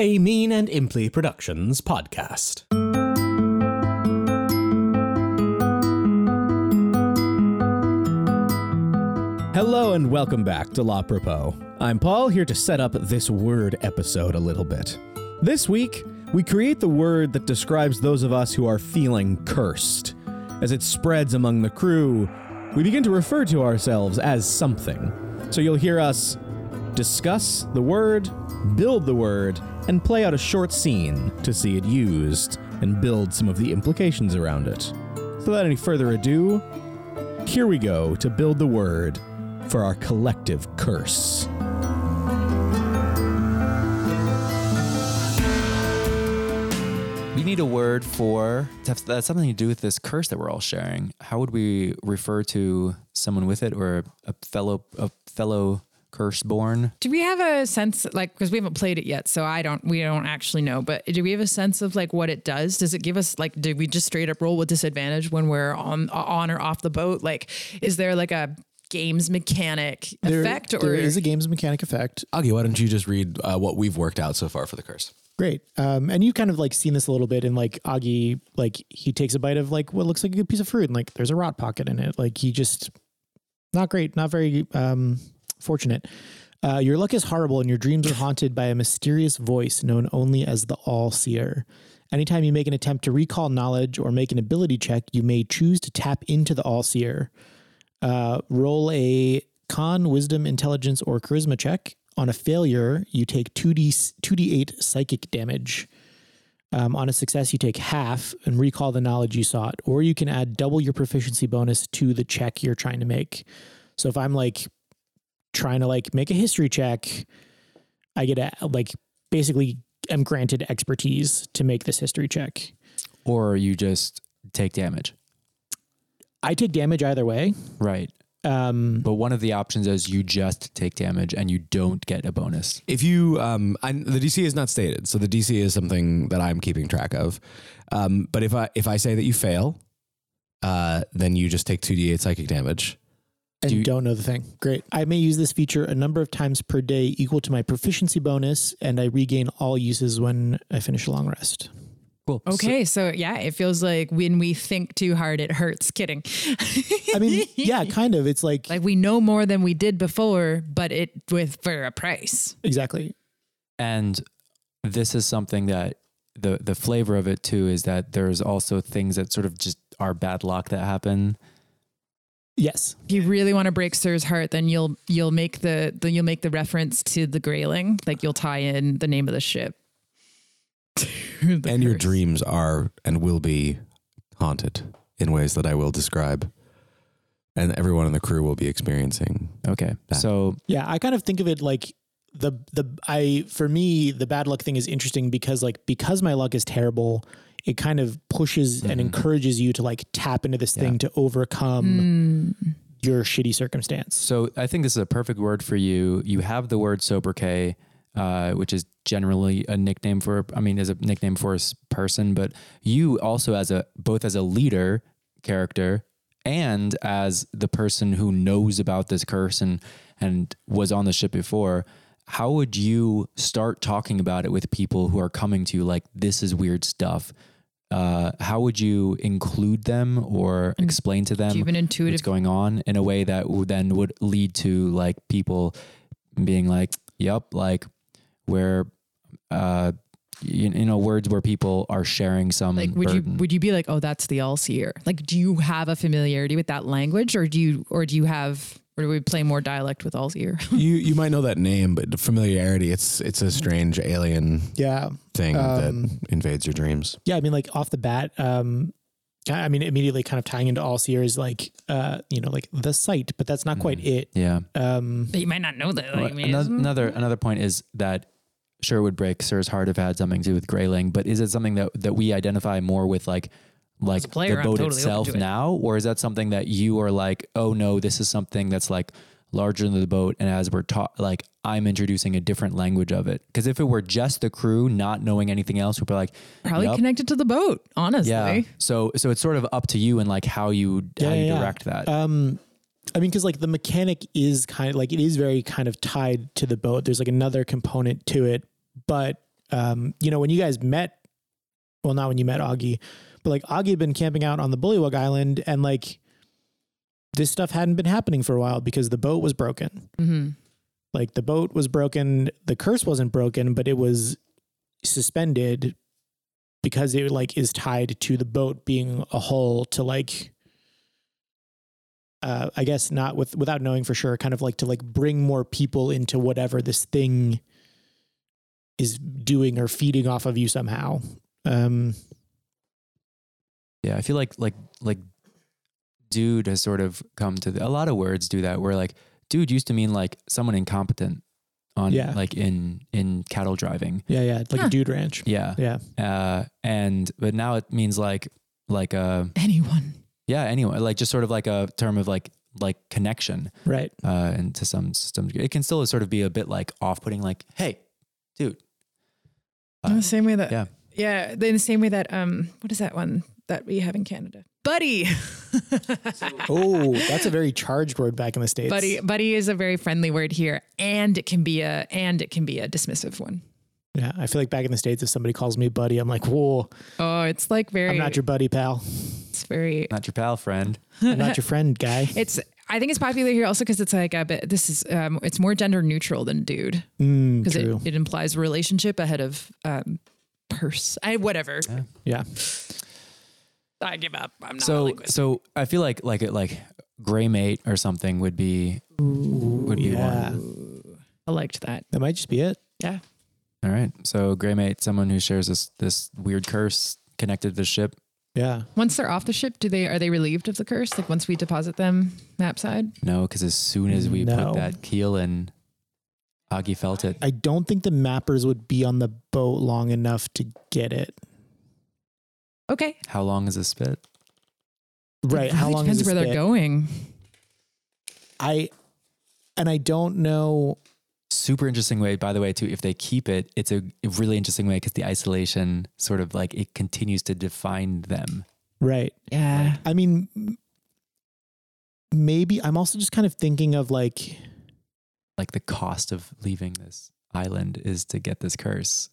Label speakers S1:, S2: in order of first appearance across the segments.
S1: a Mean and Imply Productions podcast. Hello and welcome back to La Propos. I'm Paul, here to set up this word episode a little bit. This week, we create the word that describes those of us who are feeling cursed. As it spreads among the crew, we begin to refer to ourselves as something. So you'll hear us discuss the word, build the word, and play out a short scene to see it used and build some of the implications around it. Without any further ado, here we go to build the word for our collective curse.
S2: We need a word for that's, that's uh, something to do with this curse that we're all sharing. How would we refer to someone with it or a fellow a fellow curse born?
S3: Do we have a sense like because we haven't played it yet, so I don't we don't actually know, but do we have a sense of like what it does? Does it give us like do we just straight up roll with disadvantage when we're on on or off the boat? Like is there like a games mechanic
S4: There-
S3: effect or
S4: there is a games mechanic effect.
S5: Oggy, why don't you just read uh, what we've worked out so far for the curse?
S4: Great. Um, and you kind of like seen this a little bit in like Oggy, like he takes a bite of like what looks like a good piece of fruit and like there's a rot pocket in it. Like he just not great, not very um, fortunate. Uh, your luck is horrible and your dreams are haunted by a mysterious voice known only as the All Seer. Anytime you make an attempt to recall knowledge or make an ability check, you may choose to tap into the All Seer. Uh, roll a con, wisdom, intelligence, or charisma check. On a failure, you take 2d, 2d8 psychic damage. Um, on a success, you take half and recall the knowledge you sought, or you can add double your proficiency bonus to the check you're trying to make. So if I'm like trying to like make a history check, I get a, like basically am granted expertise to make this history check.
S2: Or you just take damage.
S4: I take damage either way.
S2: Right.
S4: Um,
S2: But one of the options is you just take damage and you don't get a bonus.
S5: If you, um, I, the DC is not stated, so the DC is something that I'm keeping track of. Um, but if I if I say that you fail, uh, then you just take two d8 psychic damage.
S4: And
S2: Do you-
S4: don't know the thing. Great. I may use this feature a number of times per day equal to my proficiency bonus, and I regain all uses when I finish a long rest.
S2: Cool.
S3: Okay, so, yeah, it feels like when we think too hard, it hurts. Kidding.
S4: I mean, yeah, kind of. It's like,
S3: like we know more than we did before, but it with for a price.
S4: exactly.
S2: And this is something that the the flavor of it too is that there's also things that sort of just are bad luck that happen.
S4: Yes.
S3: If you really want to break Sir's heart, then you'll you'll make the, the you'll make the reference to the grayling, like you'll tie in the name of the ship. the
S5: and your dreams are and will be haunted in ways that I will describe. And everyone in the crew will be experiencing.
S2: Okay.
S5: That.
S2: So
S4: Yeah, I kind of think of it like the the I for me the bad luck thing is interesting because like because my luck is terrible, it kind of pushes and
S2: Mhm.
S4: encourages you to like tap into this thing to overcome
S3: Mm.
S4: your shitty circumstance.
S2: So I think this is a perfect word for you. You have the word sobriquet, uh, which is generally a nickname for, I mean, is a nickname for a person, but you also as a, both as a leader character and as the person who knows about this curse and, and was on the ship before, how would you start talking about it with people who are coming to you like, this is weird stuff? Uh, how would you include them or
S3: And
S2: explain to them
S3: Do you have an
S2: what's going on in a way that would then would lead to like people being like, "Yep," like where, uh, you, you know, words where people are sharing some
S3: like would
S2: burden.
S3: you would you be like, oh, that's the all seer? Like, do you have a familiarity with that language, or do you or do you have or do we play more dialect with all's ear?
S5: you you might know that name, but familiarity it's it's a strange alien
S4: Yeah.
S5: thing
S4: Um,
S5: that invades your dreams.
S4: Yeah, I mean, like off the bat, um, I I mean, immediately kind of tying into all seer is like, uh, you know, like the sight, but that's not quite it.
S2: yeah.
S4: Um,
S3: but you might not know that.
S2: Well,
S3: Like, I mean,
S2: another, another another point is that sure it would break Sir's heart if it had something to do with Grayling, but is it something that that we identify more with like like
S3: player,
S2: the boat
S3: totally
S2: itself
S3: it.
S2: now, or is that something that you are like, oh no, this is something that's like larger than the boat, and as we're taught, like I'm introducing a different language of it. Because if it were just the crew not knowing anything else, we'd be like,
S3: probably
S2: yup,
S3: connected to the boat. Honestly,
S2: yeah. So so it's sort of up to you and like how you how you
S4: yeah, yeah.
S2: direct that.
S4: Um, I mean, because like the mechanic is kind of like it is very kind of tied to the boat. There's like another component to it, but um, you know, when you guys met, well, not when you met Oggy, but like Oggy had been camping out on the Bullywug Island and like this stuff hadn't been happening for a while because the boat was broken.
S3: hmm
S4: Like the boat was broken, the curse wasn't broken, but it was suspended because it like is tied to the boat being a hull to like uh I guess not with without knowing for sure, kind of like to like bring more people into whatever this thing is doing or feeding off of you somehow. Um
S2: Yeah, I feel like like like dude has sort of come to the, a lot of words do that where like dude used to mean like someone incompetent on
S4: Yeah.
S2: like in in cattle driving.
S4: yeah, yeah, like
S3: Huh.
S4: a dude ranch.
S2: Yeah.
S4: Yeah.
S2: Uh and but now it means like like a
S3: Anyone.
S2: yeah, anyway, like just sort of like a term of like like connection
S4: Right.
S2: uh and to some some degree. It can still sort of be a bit like off-putting like hey, dude.
S3: In
S2: Uh,
S3: the same way that
S2: yeah.
S3: yeah, in the same way that um what is that one that we have in Canada? Buddy.
S4: Oh, that's a very charged word back in the States.
S3: buddy buddy is a very friendly word here and it can be a and it can be a dismissive one.
S4: Yeah. I feel like back in the States, if somebody calls me buddy, I'm like, whoa,
S3: Oh, it's like very
S4: I'm not your buddy, pal.
S3: it's very
S2: not your pal friend.
S4: I'm not your friend, guy.
S3: it's I think it's popular here also because it's like a bit this is um it's more gender neutral than dude
S4: Mm,
S3: because
S4: true.
S3: it, it implies relationship ahead of um purse. I whatever.
S4: yeah.
S3: I give up. I'm not
S2: So
S3: linguist.
S2: so I feel like like it like gray mate or something would be would be
S4: Yeah.
S2: one.
S3: I liked that.
S4: That might just be it.
S3: Yeah.
S2: All right. So gray mate, someone who shares this this weird curse connected to the ship.
S4: Yeah.
S3: Once they're off the ship, do they are they relieved of the curse? Like once we deposit them map side?
S2: No, because as soon as we
S4: No.
S2: put that keel in, Augie felt it.
S4: I don't think the mappers would be on the boat long enough to get it.
S3: Okay.
S2: How long is a spit?
S4: Right.
S3: It
S4: How
S3: really
S4: long
S3: depends
S4: is
S3: where
S4: this
S3: they're going.
S4: I and I don't know.
S2: Super interesting way, by the way, too. If they keep it, it's a really interesting way because the isolation sort of like it continues to define them.
S4: Right.
S3: Yeah.
S4: I mean, maybe I'm also just kind of thinking of like,
S2: Like the cost of leaving this island is to get this curse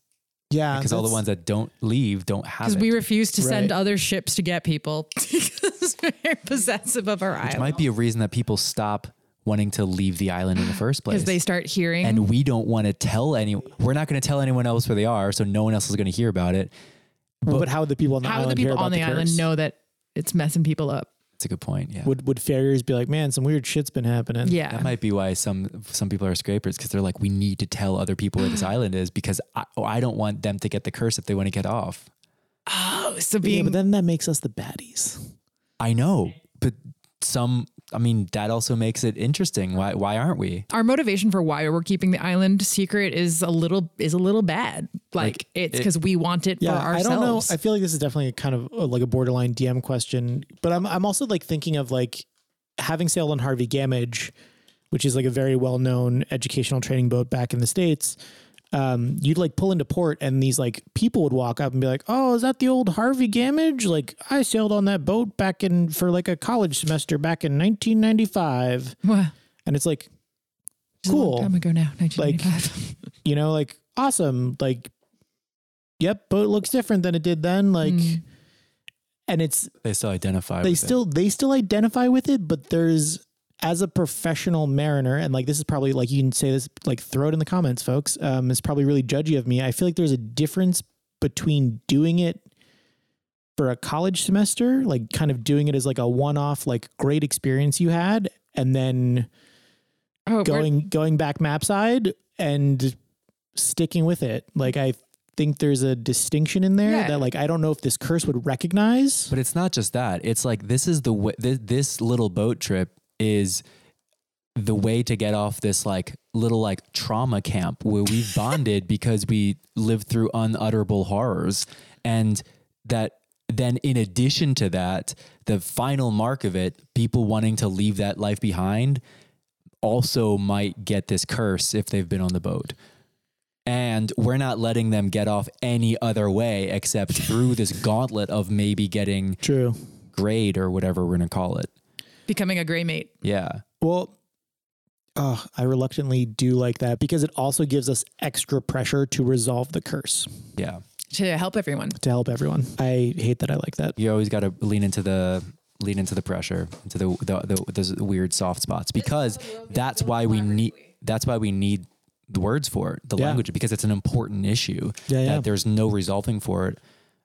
S4: yeah,
S2: because all the ones that don't leave don't have
S3: Because
S2: it.
S3: we refuse to send
S4: Right.
S3: other ships to get people because we're possessive of our
S2: which
S3: island.
S2: might be a reason that people stop wanting to leave the island in the first place.
S3: Because they start hearing.
S2: and we don't want to tell any. We're not going to tell anyone else where they are, so no one else is going to hear about it.
S4: But, how would the people on the
S3: how would
S4: island
S3: the
S4: hear
S3: people
S4: about
S3: on the, island
S4: curse?
S3: know that it's messing people up?
S2: That's a good point. Yeah,
S4: Would would farriers be like, man, some weird shit's been happening?
S3: Yeah.
S2: that might be why some some people are scrapers because they're like, we need to tell other people where this island is because I, oh, I don't want them to get the curse if they want to get off.
S3: Oh, so
S4: Yeah,
S3: being
S4: but then that makes us the baddies.
S2: I know, but some. I mean, that also makes it interesting. Why why aren't we?
S3: our motivation for why we're keeping the island secret is a little is a little bad. Like,
S2: Like,
S3: it's
S2: it-
S3: because we want it
S4: Yeah,
S3: for
S4: I don't know. I feel like this is definitely a kind of uh, like a borderline DM question, but I'm I'm also like thinking of like having sailed on Harvey Gamage, which is like a very well known educational training boat back in the states. Um, you'd like pull into port, and these like people would walk up and be like, "Oh, is that the old Harvey Gamage? Like I sailed on that boat back in for like a college semester back in 1995."
S3: Well,
S4: And it's like,
S3: it's a long
S4: Cool.
S3: time ago now, 1995.
S4: you know, like awesome, like, yep, boat looks different than it did then, like.
S3: Mm.
S4: And it's
S2: They still identify.
S4: they
S2: with it.
S4: still they still identify with it but there's as a professional mariner and like this is probably like you can say this like throw it in the comments folks um it's probably really judgy of me i feel like there's a difference between doing it for a college semester like kind of doing it as like a one-off like great experience you had and then
S3: oh, we're-
S4: going going back map side and sticking with it like i think there's a distinction in there
S3: Yeah.
S4: that like i don't know if this curse would recognize
S2: But it's not just that. It's like this is the way. This, this little boat trip is the way to get off this like little like trauma camp where we've bonded because we lived through unutterable horrors, and that then in addition to that, the final mark of it, people wanting to leave that life behind, also might get this curse if they've been on the boat. And we're not letting them get off any other way except through this gauntlet of maybe getting
S4: true
S2: grade or whatever we're going to call it.
S3: Becoming a gray mate.
S2: Yeah.
S4: Well, oh, I reluctantly do like that because it also gives us extra pressure to resolve the curse
S2: Yeah.
S3: to help everyone.
S4: to help everyone. I hate that I like that.
S2: You always got to lean into the lean into the pressure, into the the, the those weird soft spots because that's why we need that's why we need the words for it, the
S4: Yeah.
S2: language because it's an important issue
S4: Yeah, yeah.
S2: that there's no resolving for it,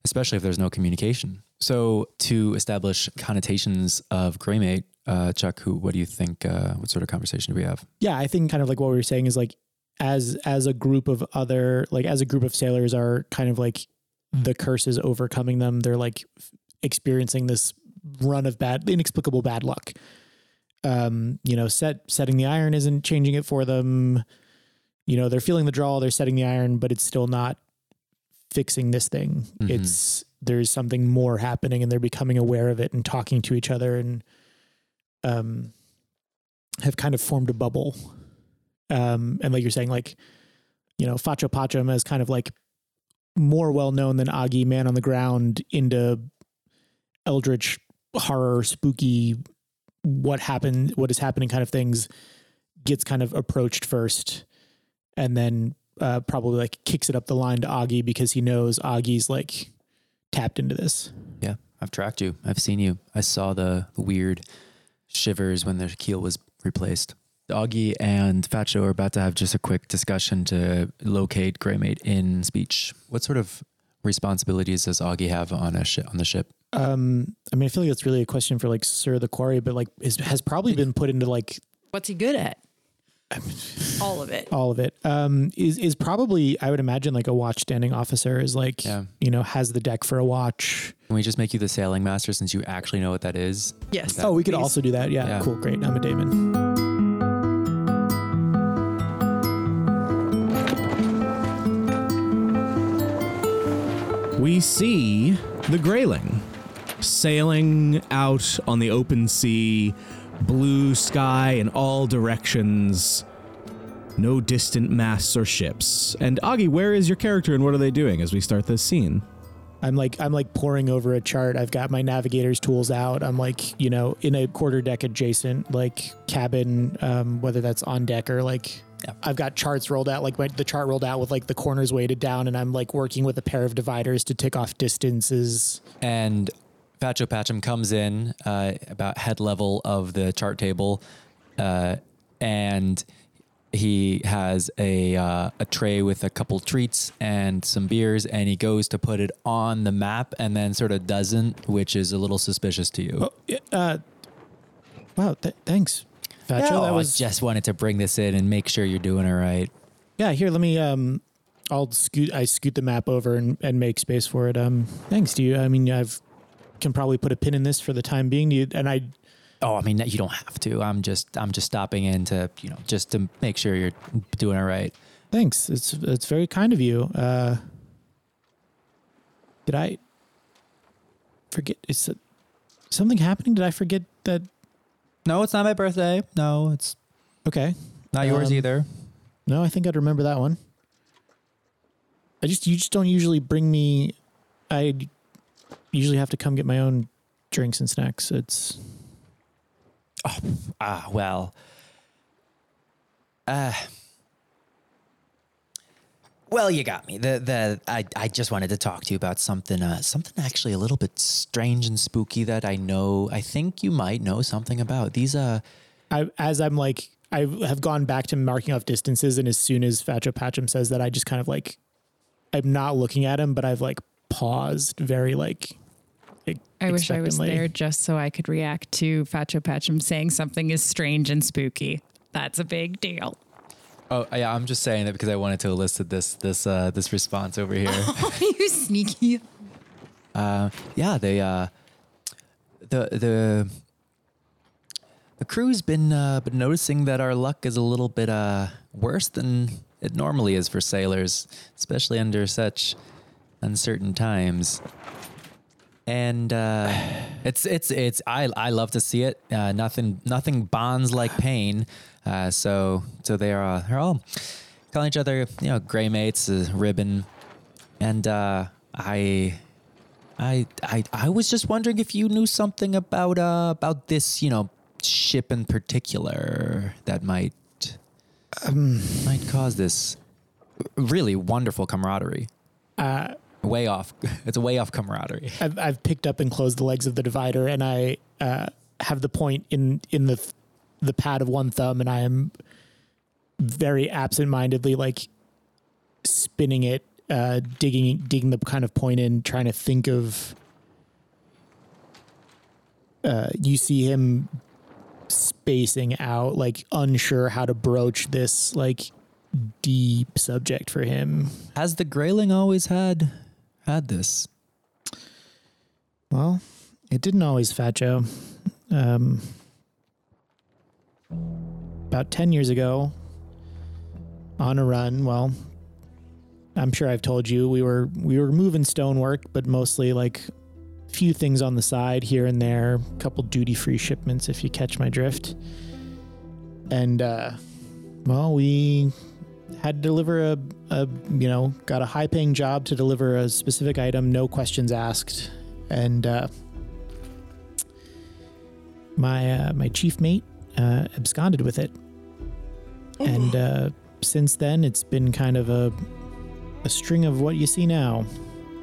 S2: especially if there's no communication. So to establish connotations of Greymate, uh, Chuck, who what do you think? Uh, what sort of conversation do we have?
S4: Yeah, I think kind of like what we were saying is like as as a group of other like as a group of sailors are kind of like the curse is overcoming them. They're like experiencing this run of bad inexplicable bad luck. Um, you know, set setting the iron isn't changing it for them. You know, they're feeling the draw, they're setting the iron, but it's still not fixing this thing.
S2: Mhm.
S4: It's there's something more happening and they're becoming aware of it and talking to each other and um have kind of formed a bubble. Um, and like you're saying, like, you know, Facio Pacham is kind of like more well known than Oggy, man on the ground, into eldritch horror, spooky, what happened, what is happening kind of things, gets kind of approached first, and then uh, probably like kicks it up the line to Oggy because he knows Oggy's like tapped into this.
S2: Yeah, I've tracked you. I've seen you. I saw the weird shivers when the keel was replaced. Oggy and Facio are about to have just a quick discussion to locate Greymate in speech. What sort of responsibilities does Oggy have on a ship on the ship?
S4: Um, I mean, I feel like it's really a question for like Sir the Quarry, but like is, has probably been put into like
S3: What's he good at? All of it.
S4: all of it. Um, is is probably I would imagine like a watch standing officer is like
S2: Yeah.
S4: you know has the deck for a watch.
S2: Can we just make you the sailing master since you actually know what that is?
S3: Yes.
S2: That-
S4: Oh, we could
S3: Please.
S4: also do that. Yeah,
S2: Yeah.
S4: cool, great. I'm a Damon.
S1: we see the Grayling sailing out on the open sea, blue sky in all directions, no distant masts or ships. And Oggy, where is your character and what are they doing as we start this scene?
S4: I'm like I'm like poring over a chart. I've got my navigator's tools out. I'm like you know in a quarter deck adjacent like cabin, um, whether that's on deck or like.
S2: Yeah.
S4: I've got charts rolled out, like my, the chart rolled out with like the corners weighted down, and I'm like working with a pair of dividers to tick off distances.
S2: And Facio Patchum comes in uh, about head level of the chart table, uh, and he has a uh, a tray with a couple treats and some beers, and he goes to put it on the map, and then sort of doesn't, which is a little suspicious to you.
S4: Oh, uh, wow, th- thanks, Facio.
S2: Oh,
S4: that was
S2: I just wanted to bring this in and make sure you're doing all right.
S4: Yeah, here, let me um I'll scoot I scoot the map over and, and make space for it. Um thanks to you. I mean I've can probably put a pin in this for the time being. You, and I
S2: Oh, I mean, you don't have to. I'm just, I'm just stopping in to, you know, just to make sure you're doing it right.
S4: thanks. It's it's very kind of you. Uh did I forget is it something happening? Did I forget that
S2: No, it's not my birthday. No, it's
S4: okay.
S2: not yours
S4: Um,
S2: either.
S4: No, I think I'd remember that one. I just you just don't usually bring me I usually have to come get my own drinks and snacks. It's oh,
S2: Ah, well. Uh well, you got me. The the I, I just wanted to talk to you about something uh something actually a little bit strange and spooky that I know I think you might know something about. These uh
S4: I as I'm like I have gone back to marking off distances, and as soon as Facio Patchum says that, I just kind of like I'm not looking at him, but I've like paused very like.
S3: I wish I was
S4: expectantly.
S3: there just so I could react to Facio Patchum saying something is strange and spooky. That's a big deal.
S2: Oh yeah, I'm just saying that because I wanted to elicit this this uh this response over here.
S3: Oh, you sneaky.
S2: Uh, yeah, they uh, the the the crew's been uh, been noticing that our luck is a little bit uh worse than it normally is for sailors, especially under such uncertain times. And uh, it's it's it's I I love to see it. Uh, nothing nothing bonds like pain. Uh, so so they are they're all calling each other you know gray mates, uh, ribbon, and uh, I I I I was just wondering if you knew something about uh about this, you know, ship in particular that might might cause this really wonderful camaraderie.
S4: Uh,
S2: way off. It's a way off camaraderie.
S4: I've, I've picked up and closed the legs of the divider, and I uh, have the point in in the th- the pad of one thumb, and I am very absent-mindedly like spinning it, uh, digging digging the kind of point in, trying to think of. Uh, you see him spacing out, like unsure how to broach this like deep subject for him.
S2: Has the Grayling always had had this?
S4: Well, it didn't always, Fat Joe. Um, about 10 years ago, on a run, well, I'm sure I've told you we were we were moving stonework, but mostly like few things on the side here and there, a couple duty-free shipments if you catch my drift. And uh well, we had to deliver a, a you know, got a high-paying job to deliver a specific item, no questions asked and uh, my uh, my chief mate uh, absconded with it, and uh, since then it's been kind of a a string of what you see now.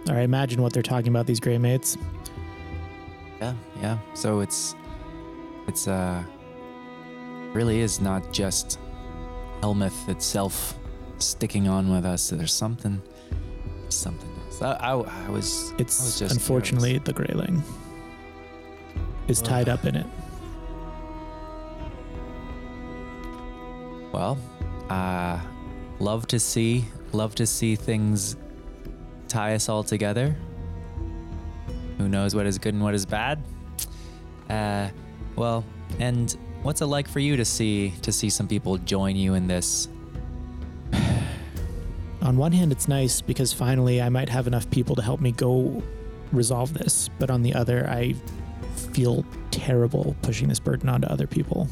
S4: Or I imagine what they're talking about these gray mates.
S2: Yeah, yeah. So it's it's uh really is not just Hel'mith itself sticking on with us. There's something something else. I, I, I was I
S4: It's
S2: was just
S4: unfortunately the grayling is tied up in it.
S2: well, uh love to see love to see things tie us all together. Who knows what is good and what is bad? Uh well, and what's it like for you to see to see some people join you in this?
S4: On one hand, it's nice because finally I might have enough people to help me go resolve this. But on the other, I feel terrible pushing this burden onto other people.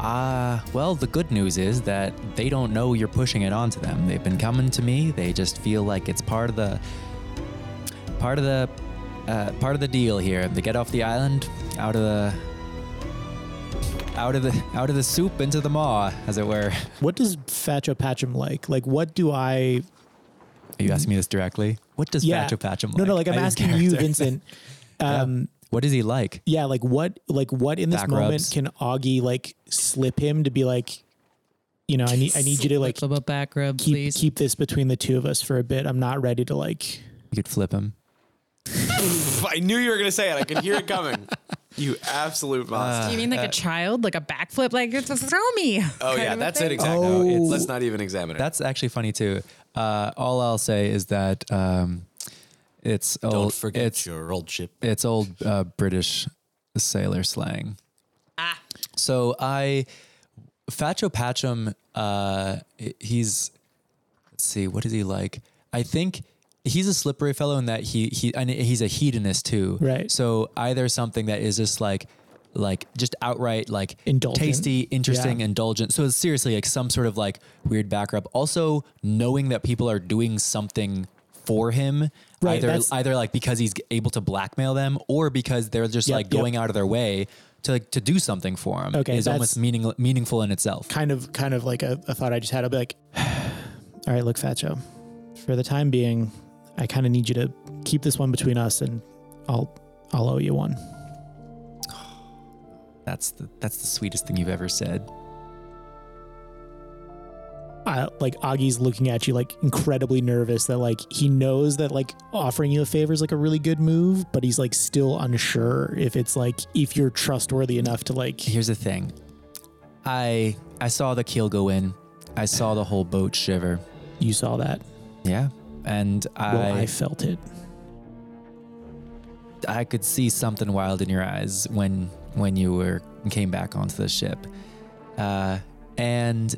S2: Uh, well, the good news is that they don't know you're pushing it onto them. They've been coming to me. They just feel like it's part of the part of the uh, part of the deal here. They get off the island, out of the out of the out of the soup into the maw, as it were.
S4: What does Fatcho Patchum like? Like, what do I
S2: Are you asking me this directly? What does
S4: Yeah.
S2: Fatcho Patchum like?
S4: No, no, like I'm
S2: His
S4: asking you. Vincent. Um,
S2: What is he like?
S4: yeah. like what, like what in this
S2: Back
S4: moment
S2: rubs.
S4: can Oggy like slip him to be like, you know, I need, I need you to like
S3: Flip a back rub,
S4: keep
S3: please.
S4: keep this between the two of us for a bit. I'm not ready to like.
S2: You could flip him.
S5: I knew you were going to say it. I could hear it coming. You absolute monster.
S3: Do you mean like a child, like a backflip, like it's a throw me?
S5: oh, yeah, that's it exactly.
S2: No, it's-
S5: Let's not even examine it.
S2: That's actually funny too. Uh, all I'll say is that um, it's
S5: Don't
S2: old,
S5: forget
S2: it's
S5: your old ship.
S2: it's old uh, British sailor slang. Ah. So I, Fatcho Patchum, uh, he's, let's see, what is he like? I think he's a slippery fellow in that he he and he's a hedonist too.
S4: Right.
S2: So either something that is just like like just outright like
S4: Indulgent.
S2: tasty, interesting,
S4: Yeah.
S2: indulgent. So it's seriously like some sort of like weird back rub. Also knowing that people are doing something for him.
S4: Right,
S2: Either either like because he's able to blackmail them or because they're just
S4: Yep,
S2: like
S4: yep.
S2: going out of their way to like to do something for him
S4: Okay,
S2: is almost meaning meaningful in itself.
S4: kind of kind of like a, a thought I just had. I'll be like, all right, look, Fat Joe, for the time being, I kind of need you to keep this one between us, and I'll I'll owe you one.
S2: That's the that's the sweetest thing you've ever said.
S4: I, like Oggy's looking at you like incredibly nervous that like he knows that like offering you a favor is like a really good move, but he's like still unsure if it's like if you're trustworthy enough to like
S2: Here's the thing. I I saw the keel go in. I saw the whole boat shiver.
S4: you saw that.
S2: Yeah. And I
S4: Well, I felt it.
S2: I could see something wild in your eyes when when you were came back onto the ship, uh, and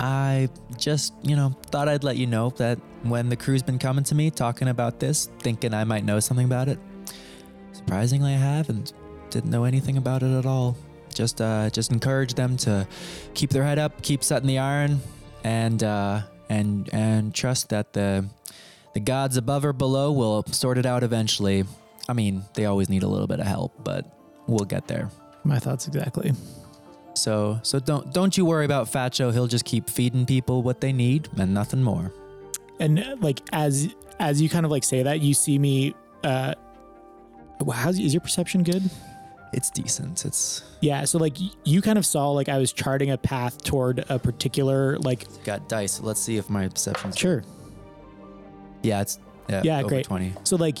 S2: I just you know thought I'd let you know that when the crew's been coming to me talking about this, thinking I might know something about it. Surprisingly, I haven't. Didn't know anything about it at all. Just uh, just encourage them to keep their head up, keep setting the iron, and uh, and and trust that the the gods above or below will sort it out eventually. I mean, they always need a little bit of help, but we'll get there.
S4: My thoughts exactly.
S2: So so don't don't you worry about Facio. He'll just keep feeding people what they need and nothing more.
S4: And like as as you kind of like say that, you see me. uh How's is your perception good?
S2: It's decent. It's
S4: Yeah, so like you kind of saw like I was charting a path toward a particular like
S2: got dice. Let's see if my perception.
S4: sure.
S2: Yeah, it's yeah,
S4: Yeah,
S2: over
S4: great.
S2: twenty.
S4: So like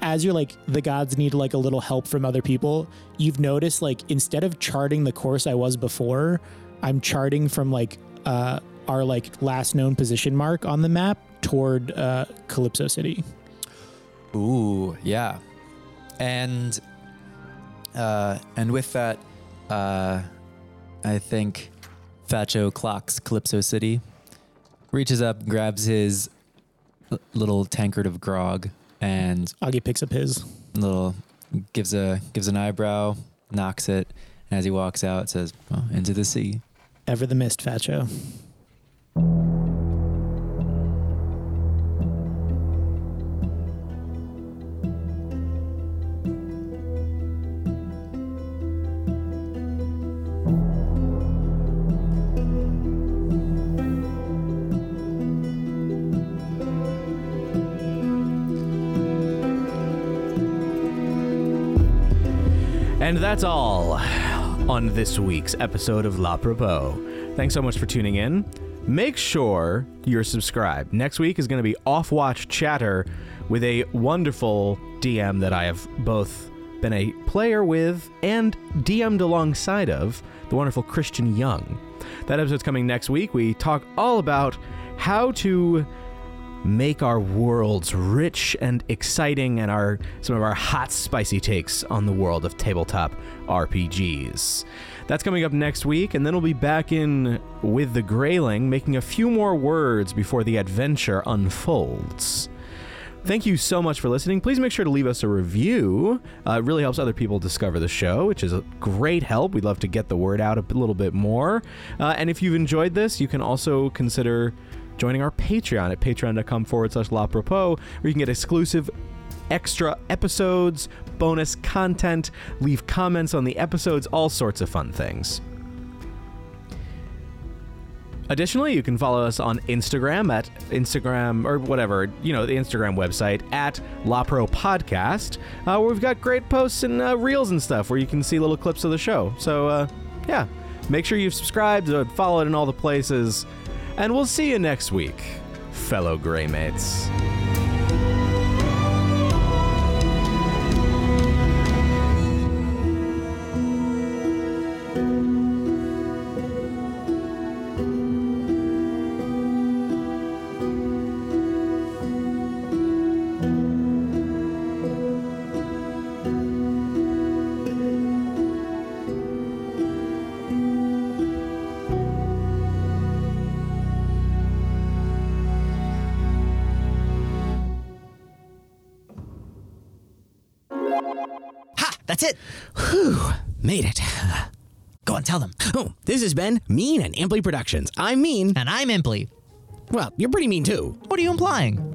S4: as you're like the gods need like a little help from other people, you've noticed like instead of charting the course I was before, I'm charting from like uh our like last known position mark on the map toward uh Calypso City.
S2: Ooh, yeah. And uh and with that, uh I think Facio clocks Calypso City, reaches up, grabs his little tankard of grog and
S4: Oggy picks up his.
S2: little gives a gives an eyebrow, knocks it, and as he walks out says, well, into the sea.
S4: Ever the mist, Facio.
S1: And that's all on this week's episode of La Propos. Thanks so much for tuning in. Make sure you're subscribed. Next week is going to be Off Watch Chatter with a wonderful DM that I have both been a player with and DM'd alongside of, the wonderful Christian Young. That episode's coming next week. We talk all about how to make our worlds rich and exciting and our some of our hot spicy takes on the world of tabletop RPGs. That's coming up next week and then we'll be back in with the Grayling making a few more words before the adventure unfolds. Thank you so much for listening. Please make sure to leave us a review. Uh, it really helps other people discover the show, which is a great help. We'd love to get the word out a little bit more. Uh, and if you've enjoyed this, you can also consider joining our Patreon at patreon.com forward slash la propos, where you can get exclusive extra episodes, bonus content, leave comments on the episodes, all sorts of fun things. Additionally, you can follow us on Instagram at Instagram or whatever, you know, the Instagram website at LaPro Podcast, uh, where we've got great posts and uh, reels and stuff where you can see little clips of the show. So, uh, yeah, make sure you've subscribed, uh, follow it in all the places, and we'll see you next week, fellow Gray
S6: That's it.
S7: Made it.
S6: Go on, tell them.
S7: Oh, this has been Mean and Imply Productions. I'm mean.
S6: And I'm Imply.
S7: Well, you're pretty mean too.
S6: What are you implying?